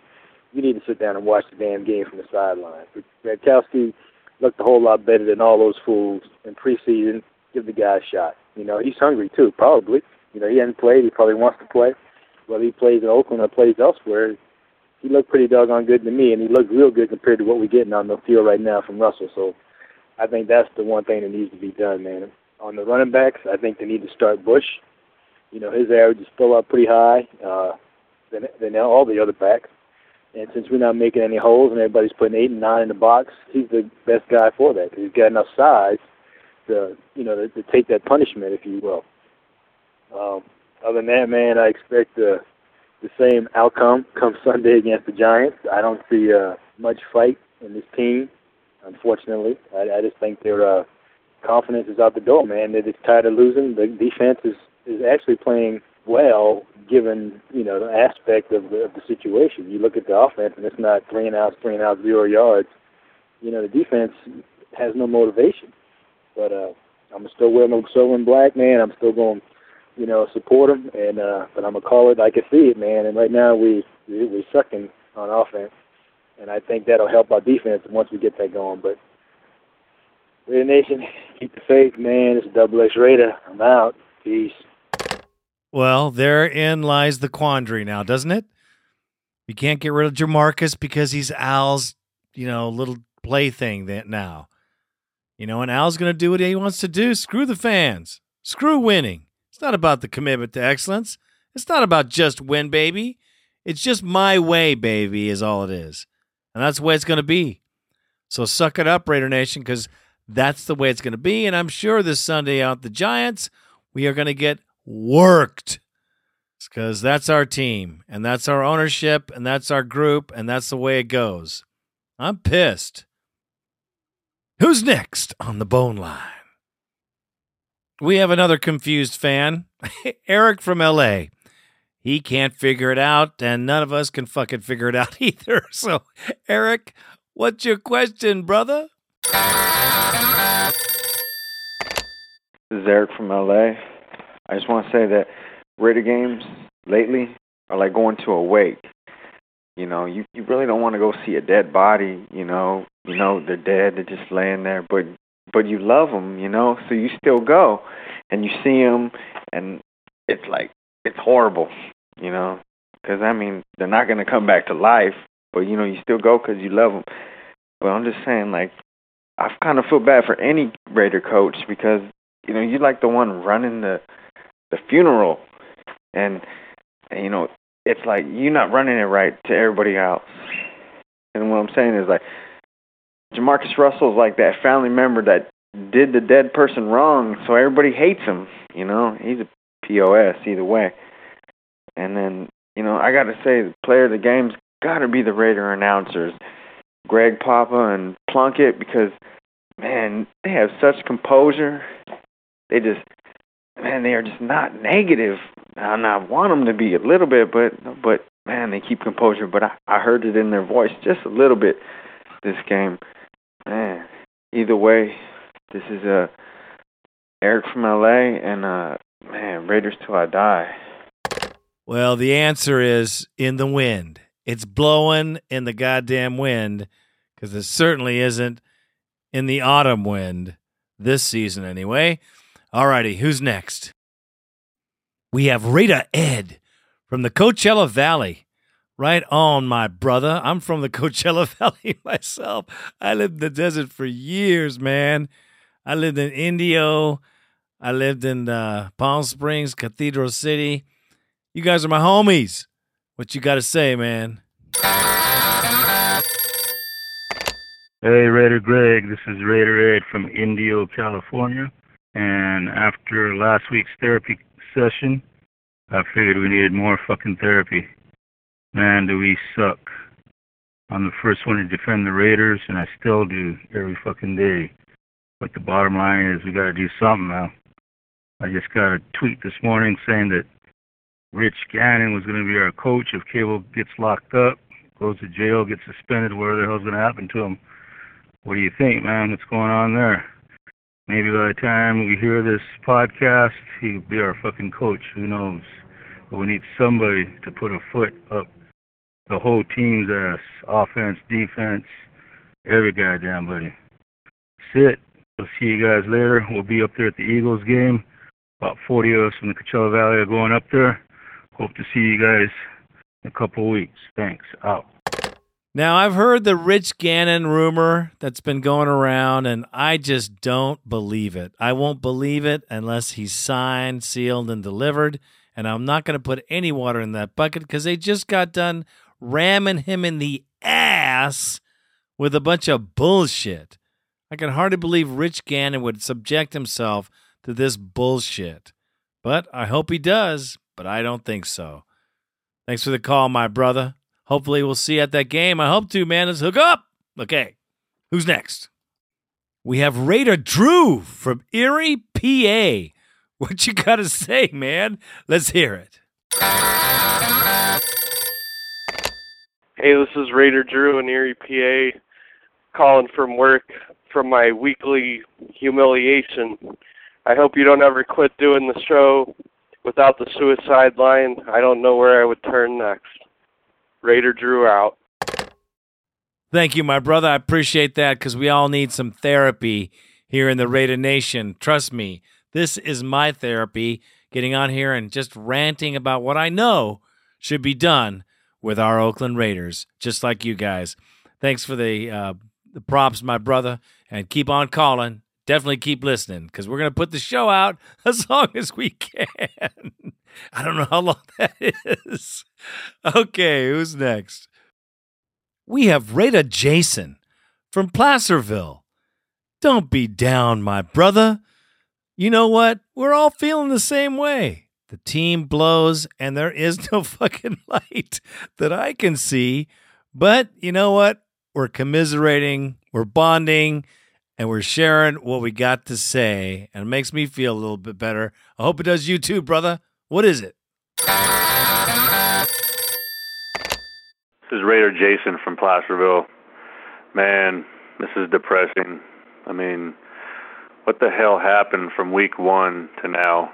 You need to sit down and watch the damn game from the sideline. Gradkowski looked a whole lot better than all those fools in preseason. Give the guy a shot. You know, he's hungry too, probably. You know, he hasn't played. He probably wants to play whether he plays in Oakland or plays elsewhere, he looked pretty doggone good to me, and he looked real good compared to what we're getting on the field right now from Russell. So I think that's the one thing that needs to be done, man. On the running backs, I think they need to start Bush. You know, his average is still up pretty high uh, than, than all the other backs. And since we're not making any holes and everybody's putting eight and nine in the box, he's the best guy for that because he's got enough size to, you know, to, to take that punishment, if you will. Um, other than that, man, I expect the the same outcome come Sunday against the Giants. I don't see uh, much fight in this team. Unfortunately, I, I just think their uh, confidence is out the door, man. They're just tired of losing. The defense is is actually playing well, given you know the aspect of the, of the situation. You look at the offense, and it's not three and out, three and out, zero yards. You know the defense has no motivation. But uh, I'm still wearing my silver and black, man. I'm still going you know, support them. And uh, but I'm gonna call it. I can see it, man. And right now we we we sucking on offense, and I think that'll help our defense once we get that going. But Raider Nation, keep the faith, man. It's Double X Raider. I'm out. Peace. Well, therein lies the quandary now, doesn't it? You can't get rid of Jamarcus because he's Al's, you know, little plaything that now. You know, and Al's going to do what he wants to do. Screw the fans. Screw winning. It's not about the commitment to excellence. It's not about just win, baby. It's just my way, baby, is all it is. And that's the way it's going to be. So suck it up, Raider Nation, because that's the way it's going to be. And I'm sure this Sunday out the Giants, we are going to get worked because that's our team and that's our ownership and that's our group and that's the way it goes. I'm pissed. Who's next on the bone line? We have another confused fan, Eric from LA. He can't figure it out, and none of us can fucking figure it out either. So, Eric, what's your question, brother? This is Eric from LA. I just want to say that Raider games lately are like going to a wake. You know, you you really don't want to go see a dead body. You know, you know they're dead, they're just laying there, but but you love them, you know, so you still go, and you see them, and it's like it's horrible, you know, because I mean they're not gonna come back to life, but you know you still go because you love them. But I'm just saying, like, I kind of feel bad for any Raider coach because you know you're like the one running the the funeral, and, and you know it's like you're not running it right to everybody else. And what I'm saying is like Jamarcus Russell is like that family member that did the dead person wrong, so everybody hates him. You know, he's a pos either way. And then you know, I got to say, the player of the game's got to be the Raider announcers, Greg Papa and Plunkett, because man, they have such composure. They just, man, they are just not negative. And I want them to be a little bit, but but man, they keep composure. But I, I heard it in their voice just a little bit this game. Man, either way, this is uh, Eric from LA, and uh, man, Raiders till I die. Well, the answer is in the wind. It's blowing in the goddamn wind because it certainly isn't in the autumn wind this season, anyway. All righty, who's next? We have Raider Ed from the Coachella Valley. Right on, my brother. I'm from the Coachella Valley myself. I lived in the desert for years, man. I lived in Indio. I lived in uh, Palm Springs, Cathedral City. You guys are my homies. What you got to say, man? Hey, Raider Greg. This is Raider Ed from Indio, California. And after last week's therapy session, I figured we needed more fucking therapy. Man, do we suck. I'm the first one to defend the Raiders, and I still do every fucking day. But the bottom line is we got to do something now. I just got a tweet this morning saying that Rich Gannon was going to be our coach if Cable gets locked up, goes to jail, gets suspended, whatever the hell's going to happen to him. What do you think, man? What's going on there? Maybe by the time we hear this podcast, he'll be our fucking coach. Who knows? But we need somebody to put a foot up the whole team's ass, offense, defense, every goddamn buddy. That's it. We'll see you guys later. We'll be up there at the Eagles game. About 40 of us from the Coachella Valley are going up there. Hope to see you guys in a couple of weeks. Thanks. Out. Now, I've heard the Rich Gannon rumor that's been going around, and I just don't believe it. I won't believe it unless he's signed, sealed, and delivered. And I'm not going to put any water in that bucket because they just got done ramming him in the ass with a bunch of bullshit. I can hardly believe Rich Gannon would subject himself to this bullshit. But I hope he does but I don't think so. Thanks for the call, my brother. Hopefully, we'll see you at that game. I hope to, man. Let's hook up. Okay, who's next? We have Raider Drew from Erie, PA. What you got to say, man? Let's hear it. Hey, this is Raider Drew in Erie, PA, calling from work from my weekly humiliation. I hope you don't ever quit doing the show without the suicide line, I don't know where I would turn next. Raider Drew out. Thank you, my brother. I appreciate that because we all need some therapy here in the Raider Nation. Trust me, this is my therapy. Getting on here and just ranting about what I know should be done with our Oakland Raiders, just like you guys. Thanks for the uh, the props, my brother, and keep on calling definitely keep listening because we're going to put the show out as long as we can. I don't know how long that is. Okay, who's next? We have Raider Jason from Placerville. Don't be down, my brother. You know what? We're all feeling the same way. The team blows, and there is no fucking light that I can see. But you know what? We're commiserating, we're bonding and we're sharing what we got to say, and it makes me feel a little bit better. I hope it does you too, brother. What is it? This is Raider Jason from Placerville. Man, this is depressing. I mean, what the hell happened from week one to now?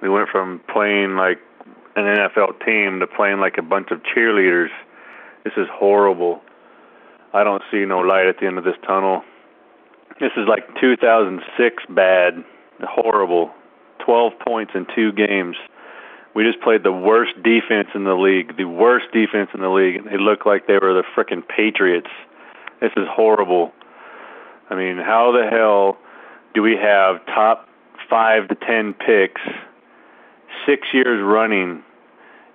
We went from playing like an NFL team to playing like a bunch of cheerleaders. This is horrible. I don't see no light at the end of this tunnel. This is like 2006 bad, horrible. 12 points in two games. We just played the worst defense in the league, the worst defense in the league. They looked like they were the frickin' Patriots. This is horrible. I mean, how the hell do we have top five to ten picks six years running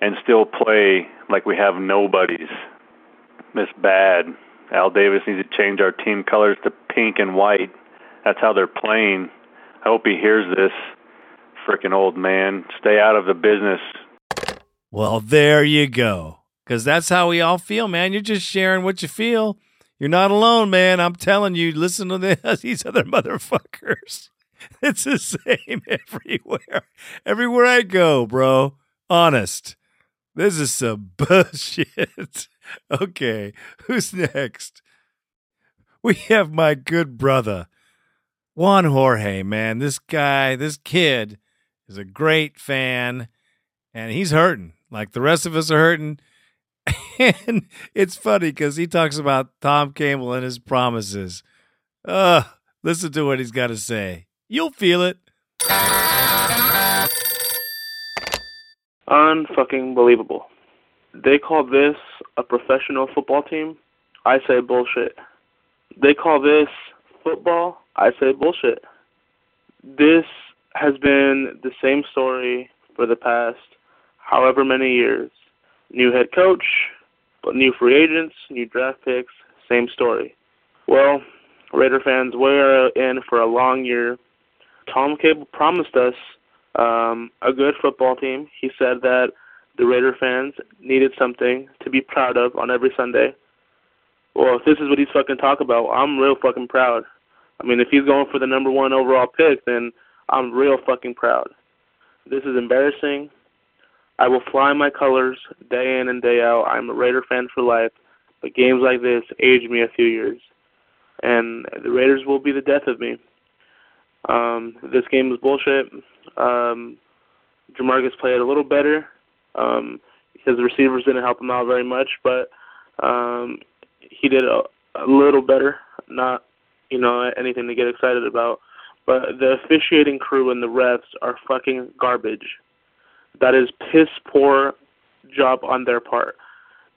and still play like we have nobodies? This bad. Al Davis needs to change our team colors to pink and white. That's how they're playing. I hope he hears this. Frickin' old man. Stay out of the business. Well, there you go. Because that's how we all feel, man. You're just sharing what you feel. You're not alone, man. I'm telling you, listen to this, these other motherfuckers. It's the same everywhere. Everywhere I go, bro. Honest. This is some bullshit. okay, who's next? We have my good brother, Juan Jorge, man. This guy, this kid is a great fan, and he's hurting. Like the rest of us are hurting. and it's funny because he talks about Tom Cable and his promises. Uh, listen to what he's got to say. You'll feel it. Unfucking believable. They call this a professional football team. I say bullshit. They call this football. I say bullshit. This has been the same story for the past however many years. New head coach, but new free agents, new draft picks, same story. Well, Raider fans, we're in for a long year. Tom Cable promised us um, a good football team. He said that the Raider fans needed something to be proud of on every Sunday. Well, if this is what he's fucking talk about, I'm real fucking proud. I mean, if he's going for the number one overall pick, then I'm real fucking proud. This is embarrassing. I will fly my colors day in and day out. I'm a Raider fan for life, but games like this age me a few years, and the Raiders will be the death of me. Um, this game was bullshit. Um, Jamarcus played a little better. Um, his receivers didn't help him out very much, but um, he did a, a little better. Not, you know, anything to get excited about. But the officiating crew and the refs are fucking garbage. That is piss poor job on their part.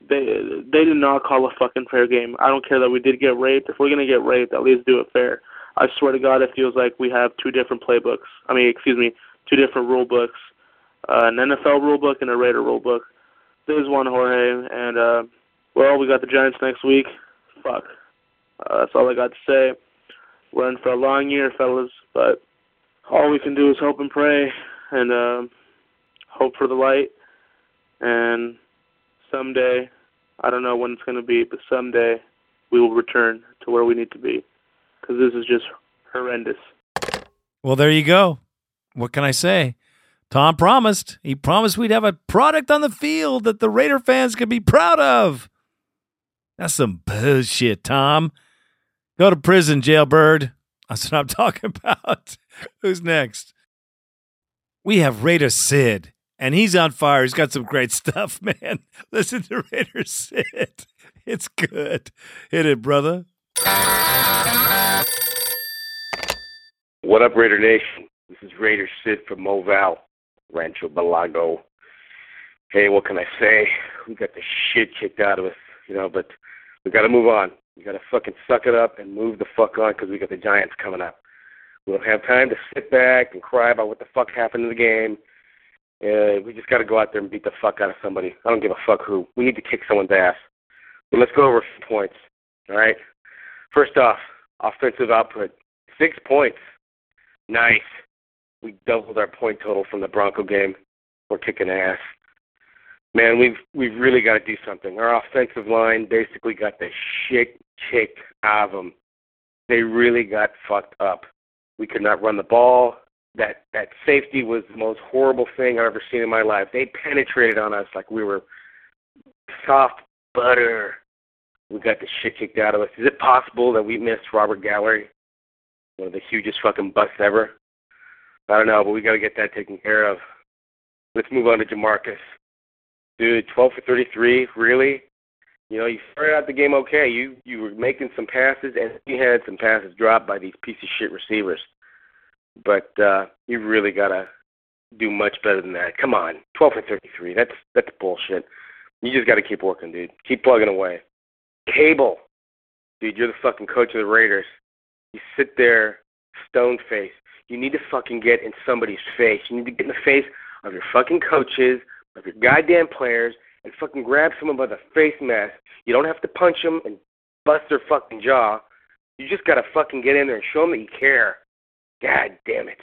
They they did not call a fucking fair game. I don't care that we did get raped. If we're gonna get raped, at least do it fair. I swear to God, it feels like we have two different playbooks. I mean, excuse me, two different rule books. Uh, an NFL rule book and a Raider rule book. There's Juan Jorge, and uh, well, we got the Giants next week. Fuck. Uh, that's all I got to say. We're in for a long year, fellas, but all we can do is hope and pray, and uh, hope for the light. And someday, I don't know when it's going to be, but someday we will return to where we need to be because this is just horrendous. Well, there you go. What can I say? Tom promised. He promised we'd have a product on the field that the Raider fans could be proud of. That's some bullshit, Tom. Go to prison, jailbird. That's what I'm talking about. Who's next? We have Raider Sid, and he's on fire. He's got some great stuff, man. Listen to Raider Sid. It's good. Hit it, brother. What up, Raider Nation? This is Raider Sid from Moval, Rancho Belago. Hey, what can I say? We got the shit kicked out of us, you know, but we got to move on. We got to fucking suck it up and move the fuck on because we got the Giants coming up. We don't have time to sit back and cry about what the fuck happened in the game. Uh, we just got to go out there and beat the fuck out of somebody. I don't give a fuck who. We need to kick someone's ass. But let's go over some points. All right. First off, offensive output. Six points. Nice. We doubled our point total from the Bronco game. We're kicking ass. Man, we've we've really got to do something. Our offensive line basically got the shit kicked out of them. They really got fucked up. We could not run the ball. That that safety was the most horrible thing I've ever seen in my life. They penetrated on us like we were soft butter. We got the shit kicked out of us. Is it possible that we missed Robert Gallery, one of the hugest fucking busts ever? I don't know, but we got to get that taken care of. Let's move on to Jamarcus. Dude, 12 for 33, really? You know, you started out the game okay. You you were making some passes, and you had some passes dropped by these piece of shit receivers. But uh, you really got to do much better than that. Come on, 12 for 33. That's that's bullshit. You just got to keep working, dude. Keep plugging away. Cable, dude, you're the fucking coach of the Raiders. You sit there, stone faced. You need to fucking get in somebody's face. You need to get in the face of your fucking coaches, of your goddamn players, and fucking grab someone by the face mask. You don't have to punch them and bust their fucking jaw. You just gotta fucking get in there and show them that you care. God damn it.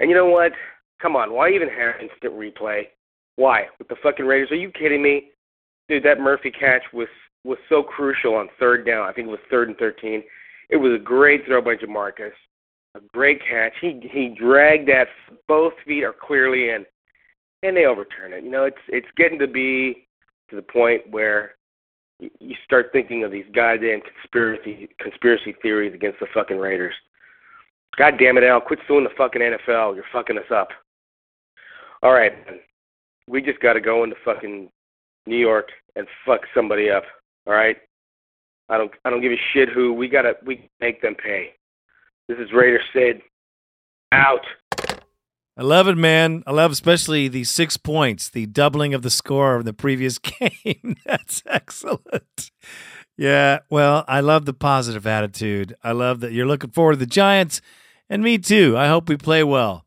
And you know what? Come on, why even have instant replay? Why? With the fucking Raiders? Are you kidding me? Dude, that Murphy catch was was so crucial on third down. I think it was third and thirteen. It was a great throw by Jamarcus. A great catch. He he dragged that both feet are clearly in. And they overturn it. You know, it's it's getting to be to the point where you start thinking of these goddamn conspiracy conspiracy theories against the fucking Raiders. God damn it, Al, quit suing the fucking NFL. You're fucking us up. All right. We just got to go into fucking New York and fuck somebody up. All right. I don't. I don't give a shit who. We gotta. We make them pay. This is Raider Sid. Out. I love it, man. I love especially the six points, the doubling of the score of the previous game. That's excellent. Yeah, well, I love the positive attitude. I love that you're looking forward to the Giants, and me too. I hope we play well.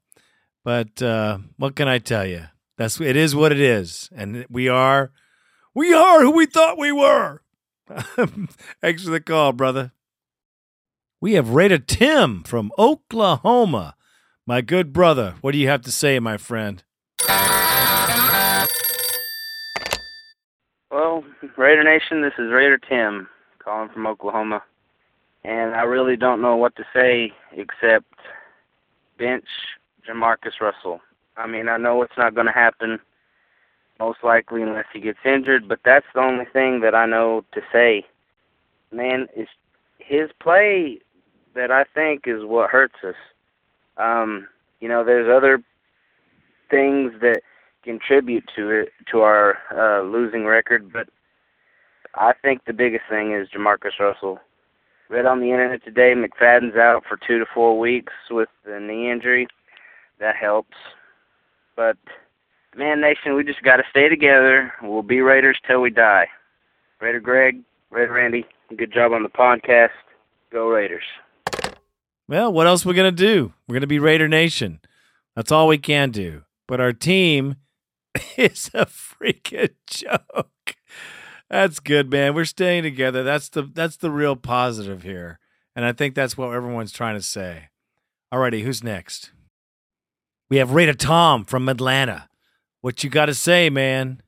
But uh, what can I tell you? That's it is what it is, and we are, we are who we thought we were. Thanks for the call, brother. We have Raider Tim from Oklahoma. My good brother, what do you have to say, my friend? Well, Raider Nation, this is Raider Tim calling from Oklahoma. And I really don't know what to say except bench Jamarcus Russell. I mean, I know it's not going to happen most likely unless he gets injured, but that's the only thing that I know to say. Man, it's his play that I think is what hurts us. Um, you know, there's other things that contribute to it to our uh, losing record, but I think the biggest thing is Jamarcus Russell. Read on the internet today, McFadden's out for two to four weeks with the knee injury. That helps, but man, nation, we just got to stay together. We'll be Raiders till we die. Raider Greg, Raider Randy, good job on the podcast. Go Raiders. Well, what else are we going to do? We're going to be Raider Nation. That's all we can do. But our team is a freaking joke. That's good, man. We're staying together. That's the that's the real positive here. And I think that's what everyone's trying to say. Alrighty, who's next? We have Raider Tom from Atlanta. What you got to say, man?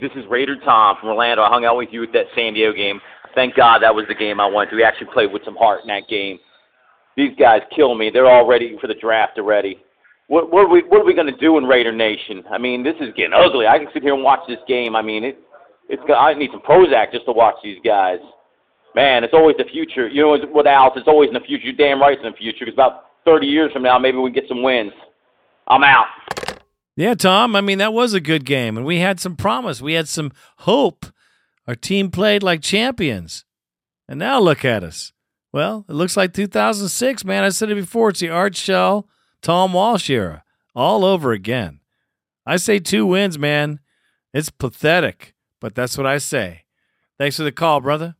This is Raider Tom from Orlando. I hung out with you at that San Diego game. Thank God that was the game I went to. We actually played with some heart in that game. These guys kill me. They're all ready for the draft already. What, what are we we going to do in Raider Nation? I mean, this is getting ugly. I can sit here and watch this game. I mean, it it's I need some Prozac just to watch these guys. Man, it's always the future. You know what, Alex? It's always in the future. You're damn right it's in the future. Because about 30 years from now, maybe we get some wins. I'm out. Yeah, Tom. I mean, that was a good game, and we had some promise. We had some hope. Our team played like champions, and now look at us. Well, it looks like 2006, man. I said it before. It's the Art Shell, Tom Walsh era, all over again. I say two wins, man. It's pathetic, but that's what I say. Thanks for the call, brother.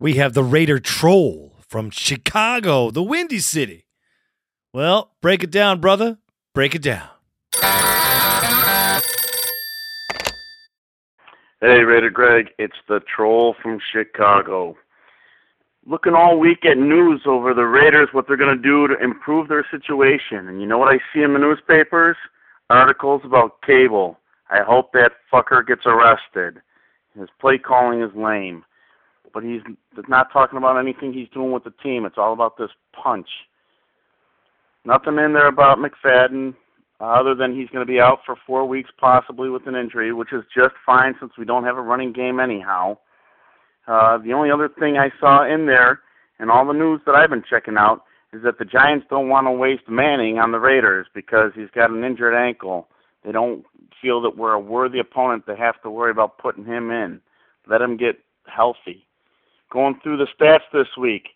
We have the Raider Troll from Chicago, the Windy City. Well, break it down, brother. Break it down. Hey, Raider Greg, it's the troll from Chicago. Looking all week at news over the Raiders, what they're going to do to improve their situation. And you know what I see in the newspapers? Articles about Cable. I hope that fucker gets arrested. His play calling is lame. But he's not talking about anything he's doing with the team. It's all about this punch. Nothing in there about McFadden, other than he's going to be out for four weeks, possibly with an injury, which is just fine since we don't have a running game anyhow. Uh, the only other thing I saw in there, and all the news that I've been checking out, is that the Giants don't want to waste Manning on the Raiders because he's got an injured ankle. They don't feel that we're a worthy opponent to have to worry about putting him in. Let him get healthy. Going through the stats this week,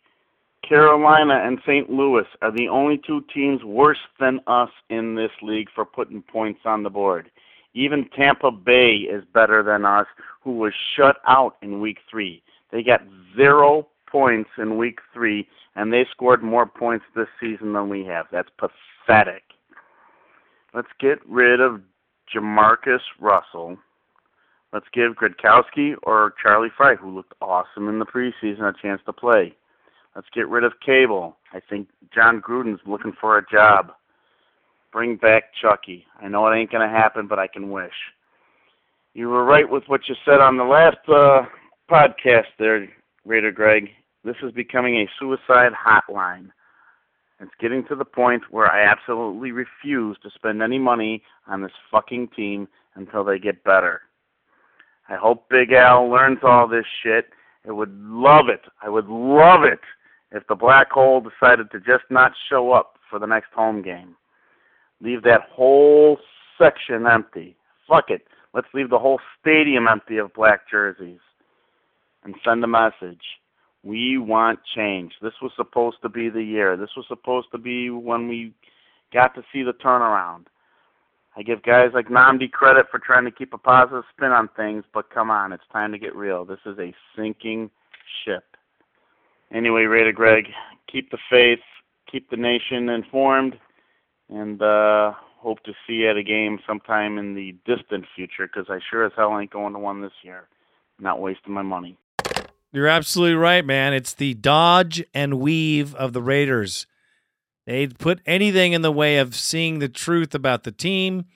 Carolina and St. Louis are the only two teams worse than us in this league for putting points on the board. Even Tampa Bay is better than us, who was shut out in week three. They got zero points in week three, and they scored more points this season than we have. That's pathetic. Let's get rid of Jamarcus Russell. Let's give Gradkowski or Charlie Frye, who looked awesome in the preseason, a chance to play. Let's get rid of Cable. I think Jon Gruden's looking for a job. Bring back Chucky. I know it ain't going to happen, but I can wish. You were right with what you said on the last uh, podcast there, Raider Greg. This is becoming a suicide hotline. It's getting to the point where I absolutely refuse to spend any money on this fucking team until they get better. I hope Big Al learns all this shit. I would love it. I would love it if the black hole decided to just not show up for the next home game. Leave that whole section empty. Fuck it. Let's leave the whole stadium empty of black jerseys and send a message. We want change. This was supposed to be the year. This was supposed to be when we got to see the turnaround. I give guys like Nnamdi credit for trying to keep a positive spin on things, but come on, it's time to get real. This is a sinking ship. Anyway, Raider Greg, keep the faith, keep the nation informed, and uh, hope to see you at a game sometime in the distant future because I sure as hell ain't going to one this year. Not wasting my money. You're absolutely right, man. It's the dodge and weave of the Raiders. They'd put anything in the way of seeing the truth about the team.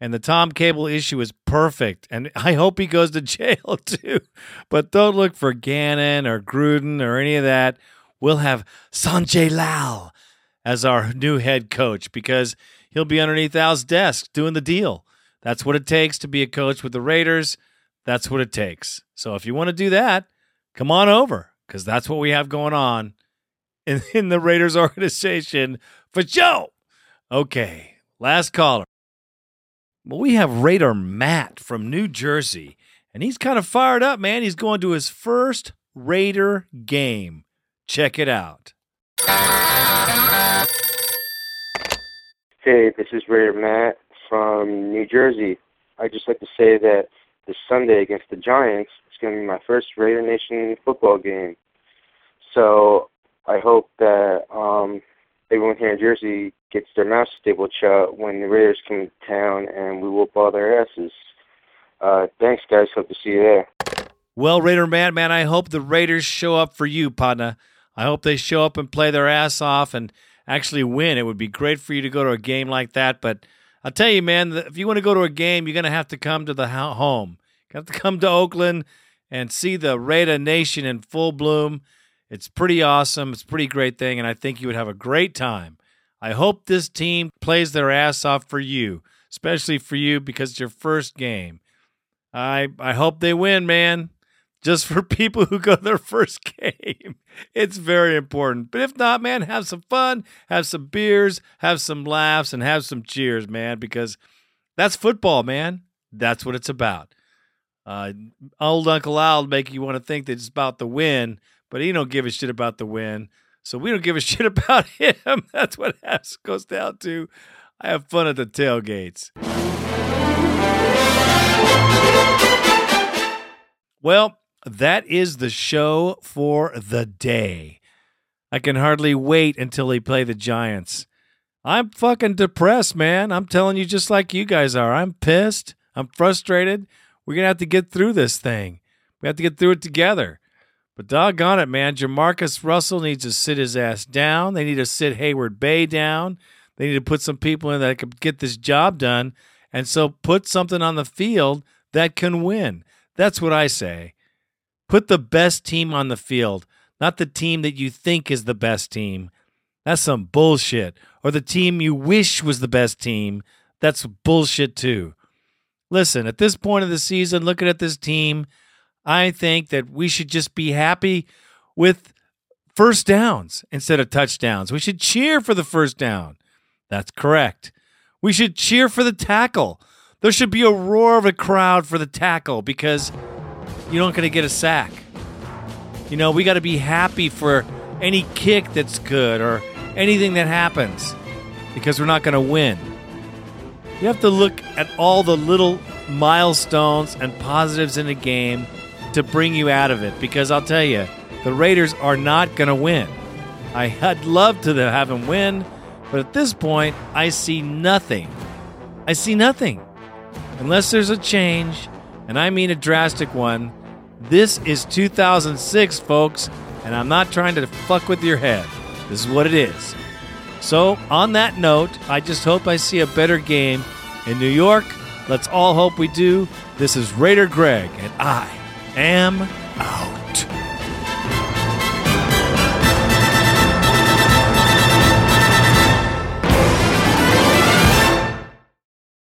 And the Tom Cable issue is perfect. And I hope he goes to jail too. But don't look for Gannon or Gruden or any of that. We'll have Sanjay Lal as our new head coach because he'll be underneath Al's desk doing the deal. That's what it takes to be a coach with the Raiders. That's what it takes. So if you want to do that, come on over because that's what we have going on in, in the Raiders organization for Joe. Okay, last caller. Well, we have Raider Matt from New Jersey, and he's kind of fired up, man. He's going to his first Raider game. Check it out. Hey, this is Raider Matt from New Jersey. I'd just like to say that this Sunday against the Giants is going to be my first Raider Nation football game. So I hope that um, everyone here in Jersey gets their mouth stable shut when the Raiders come to town and we whoop all their asses. Uh, thanks, guys. Hope to see you there. Well, Raider Matt, man, I hope the Raiders show up for you, partner. I hope they show up and play their ass off and actually win. It would be great for you to go to a game like that. But I'll tell you, man, if you want to go to a game, you're going to have to come to the home. You have to come to Oakland and see the Raider Nation in full bloom. It's pretty awesome. It's a pretty great thing, and I think you would have a great time. I hope this team plays their ass off for you, especially for you because it's your first game. I I hope they win, man. Just for people who go their first game. It's very important. But if not, man, have some fun, have some beers, have some laughs, and have some cheers, man, because that's football, man. That's what it's about. Uh, old Uncle Al make you want to think that it's about the win, but he don't give a shit about the win. So we don't give a shit about him. That's what it goes down to. I have fun at the tailgates. Well, that is the show for the day. I can hardly wait until they play the Giants. I'm fucking depressed, man. I'm telling you, just like you guys are. I'm pissed. I'm frustrated. We're going to have to get through this thing. We have to get through it together. But doggone it, man. Jamarcus Russell needs to sit his ass down. They need to sit Heyward-Bey down. They need to put some people in that could get this job done. And so put something on the field that can win. That's what I say. Put the best team on the field, not the team that you think is the best team. That's some bullshit. Or the team you wish was the best team. That's bullshit too. Listen, at this point of the season, looking at this team, I think that we should just be happy with first downs instead of touchdowns. We should cheer for the first down. That's correct. We should cheer for the tackle. There should be a roar of a crowd for the tackle because you're not going to get a sack. You know, we got to be happy for any kick that's good or anything that happens because we're not going to win. You have to look at all the little milestones and positives in a game to bring you out of it because I'll tell you, the Raiders are not going to win. I had love to have them win, but at this point, I see nothing. I see nothing. Unless there's a change and I mean a drastic one. This is 2006, folks, and I'm not trying to fuck with your head. This is what it is. So, on that note, I just hope I see a better game in New York. Let's all hope we do. This is Raider Greg, and I am out.